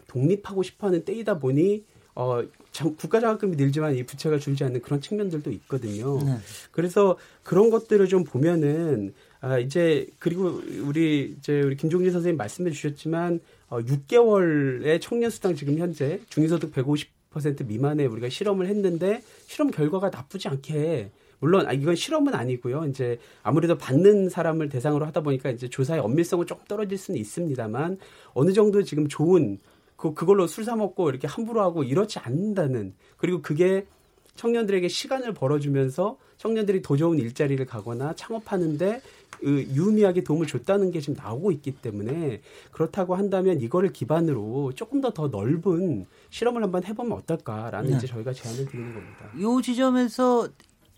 독립하고 싶어하는 때이다 보니 어, 국가장학금이 늘지만 이 부채가 줄지 않는 그런 측면들도 있거든요. 네. 그래서 그런 것들을 좀 보면은 아, 이제 그리고 우리 이제 우리 김종진 선생님 말씀해 주셨지만 어, 6개월의 청년 수당 지금 현재 중위소득 150% 미만에 우리가 실험을 했는데 실험 결과가 나쁘지 않게 물론 아, 이건 실험은 아니고요. 이제 아무래도 받는 사람을 대상으로 하다 보니까 이제 조사의 엄밀성은 조금 떨어질 수는 있습니다만 어느 정도 지금 좋은 그 그걸로 술 사 먹고 이렇게 함부로 하고 이렇지 않는다는 그리고 그게 청년들에게 시간을 벌어주면서 청년들이 더 좋은 일자리를 가거나 창업하는데 그 유의미하게 도움을 줬다는 게 지금 나오고 있기 때문에 그렇다고 한다면 이거를 기반으로 조금 더 더 넓은 실험을 한번 해보면 어떨까라는 네. 이제 저희가 제안을 드리는 겁니다. 이 지점에서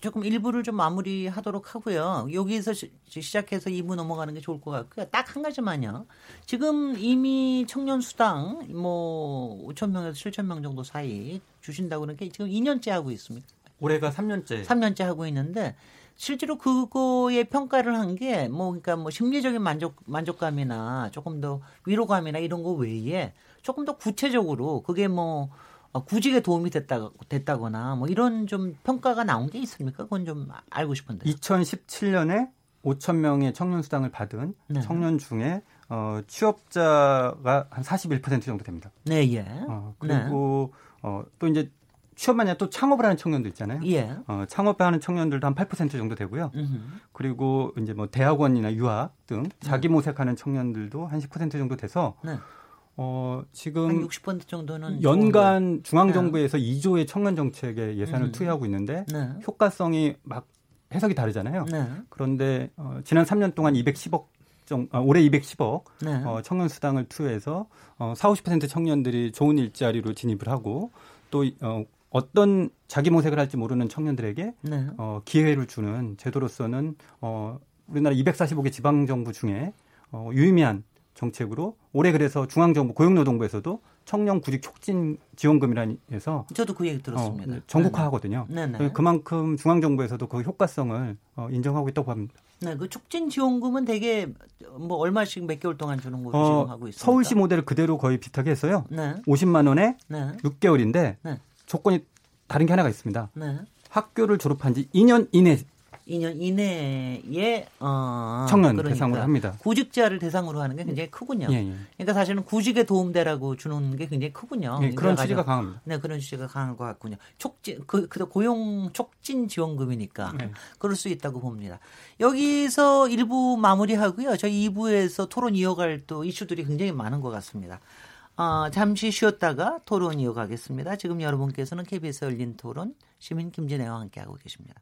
조금 일부를 좀 마무리하도록 하고요. 여기서 시, 작해서 2부 넘어가는 게 좋을 것 같고요. 딱 한 가지만요. 지금 이미 청년 수당 뭐 5천 명에서 7천 명 정도 사이 주신다고 그러는 게 지금 2년째 하고 있습니다. 올해가 3년째. 3년째 하고 있는데 실제로 그거에 평가를 한 게 뭐 그러니까 뭐 심리적인 만족 만족감이나 조금 더 위로감이나 이런 거 외에 조금 더 구체적으로 그게 뭐 어, 구직에 도움이 됐다, 됐다거나 뭐 이런 좀 평가가 나온 게 있습니까? 그건 좀 알고 싶은데. 2017년에 5천 명의 청년 수당을 받은 네. 청년 중에 어, 취업자가 한 41% 정도 됩니다. 네, 예. 어, 그리고 네. 어, 또 이제 취업만 아니라 또 창업을 하는 청년도 있잖아요. 예. 어, 창업하는 청년들도 한 8% 정도 되고요. 음흠. 그리고 이제 뭐 대학원이나 유학 등 자기 네. 모색하는 청년들도 한 10% 정도 돼서 네. 어, 지금 60% 정도는 연간 중앙 정부에서 네. 2조의 청년 정책에 예산을 음. 투여하고 있는데 네. 효과성이 막 해석이 다르잖아요. 네. 그런데 어, 지난 3년 동안 210억 정, 아, 올해 210억 네. 어, 청년 수당을 투여해서 어, 4, 50% 청년들이 좋은 일자리로 진입을 하고 또 어, 어떤 자기 모색을 할지 모르는 청년들에게 네. 어, 기회를 주는 제도로서는 어, 우리나라 245개 지방 정부 중에 어, 유의미한 정책으로 올해 그래서 중앙정부 고용노동부에서도 청년 구직 촉진 지원금이라는 해서 저도 그 얘기 들었습니다. 어, 전국화하거든요. 네네. 그만큼 중앙정부에서도 그 효과성을 어, 인정하고 있다고 합니다. 네, 그 촉진 지원금은 되게 뭐 얼마씩 몇 개월 동안 주는 걸로 어, 지원하고 있습니다. 서울시 모델을 그대로 거의 비슷하게 했어요. 네. 50만 원에 네. 6개월인데 네. 조건이 다른 게 하나가 있습니다. 네. 학교를 졸업한 지 2년 이내 2년 이내에 어, 청년 그러니까 대상으로 합니다. 구직자를 대상으로 하는 게 굉장히 크군요. 예, 예. 그러니까 사실은 구직에 도움되라고 주는 게 굉장히 크군요. 예, 그런 취지가 강합니다. 네, 그런 취지가 강한 것 같군요. 촉진 그, 그 고용 촉진 지원금이니까 네. 그럴 수 있다고 봅니다. 여기서 1부 마무리하고요. 저희 2부에서 토론 이어갈 또 이슈들이 굉장히 많은 것 같습니다. 어, 잠시 쉬었다가 토론 이어가겠습니다. 지금 여러분께서는 KBS 열린 토론 시민 김진애와 함께하고 계십니다.